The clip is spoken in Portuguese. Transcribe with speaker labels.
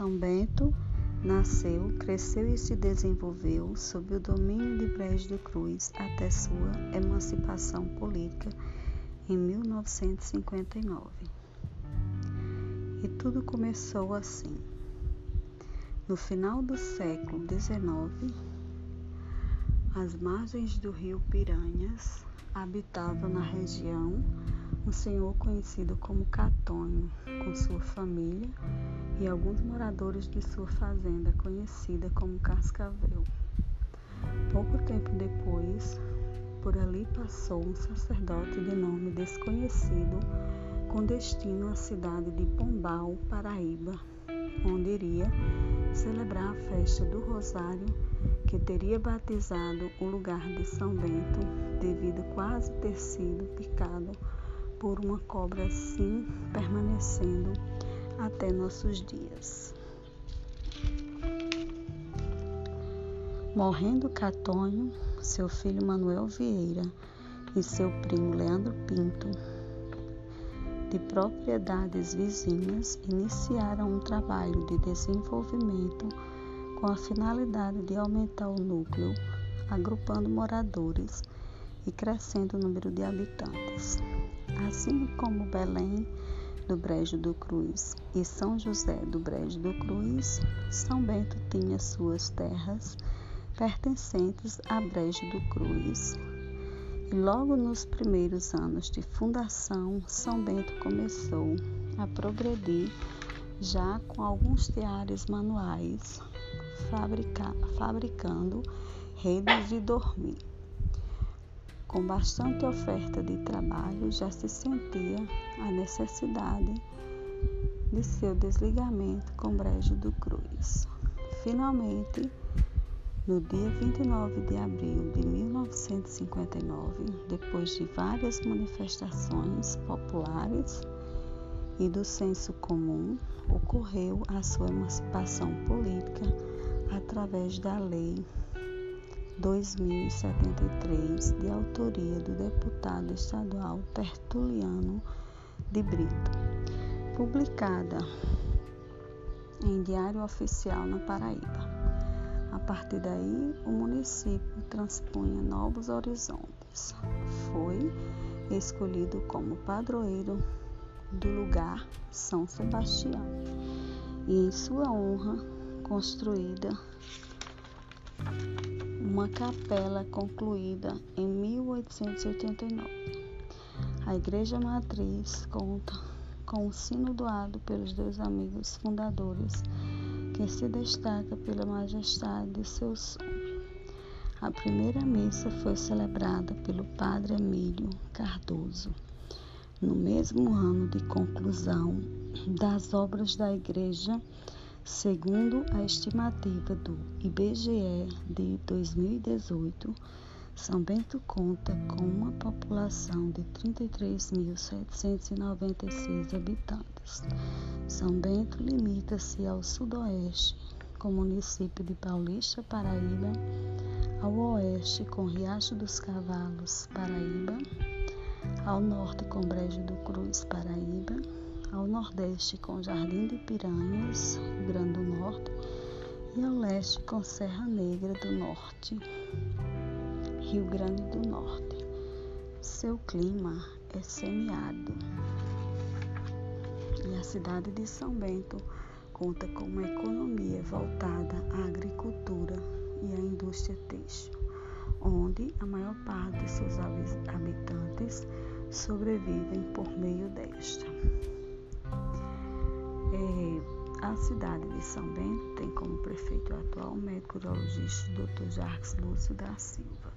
Speaker 1: São Bento nasceu, cresceu e se desenvolveu sob o domínio de Brejo de Cruz até sua emancipação política em 1959. E tudo começou assim. No final do século XIX, às margens do rio Piranhas, habitava na região um senhor conhecido como Catonho, com sua família e alguns moradores de sua fazenda conhecida como Cascavel. Pouco tempo depois, por ali passou um sacerdote de nome desconhecido com destino à cidade de Pombal, Paraíba, onde iria celebrar a festa do Rosário que teria batizado o lugar de São Bento devido quase ter sido picado por uma cobra assim permanecendo até nossos dias. Morrendo Catonho, seu filho Manuel Vieira e seu primo Leandro Pinto, de propriedades vizinhas, iniciaram um trabalho de desenvolvimento com a finalidade de aumentar o núcleo, agrupando moradores e crescendo o número de habitantes. Assim como Belém do Brejo do Cruz e São José do Brejo do Cruz, São Bento tinha suas terras pertencentes a Brejo do Cruz. E logo nos primeiros anos de fundação, São Bento começou a progredir já com alguns teares manuais, fabrica, fabricando redes de dormir. Com bastante oferta de trabalho, já se sentia a necessidade de seu desligamento com Brejo do Cruz. Finalmente, no dia 29 de abril de 1959, depois de várias manifestações populares e do senso comum, ocorreu a sua emancipação política através da Lei 2073, de autoria do deputado estadual Tertuliano de Brito, publicada em Diário Oficial na Paraíba. A partir daí, o município transpunha novos horizontes. Foi escolhido como padroeiro do lugar São Sebastião e, em sua honra, construída uma capela concluída em 1889. A igreja matriz conta com o sino doado pelos dois amigos fundadores, que se destaca pela majestade de seu som. A primeira missa foi celebrada pelo padre Emílio Cardoso, no mesmo ano de conclusão das obras da igreja Segundo a estimativa do IBGE de 2018, São Bento conta com uma população de 33.796 habitantes. São Bento limita-se ao sudoeste com o município de Paulista, Paraíba, ao oeste com Riacho dos Cavalos, Paraíba, ao norte com Brejo do Cruz, Paraíba, ao nordeste com Jardim de Piranhas, Rio Grande do Norte, e ao leste com Serra Negra do Norte, Rio Grande do Norte. Seu clima é semiárido. E a cidade de São Bento conta com uma economia voltada à agricultura e à indústria têxtil, onde a maior parte de seus habitantes sobrevivem por meio desta. A cidade de São Bento tem como prefeito atual o médico urologista Dr. Jacques Lúcio da Silva.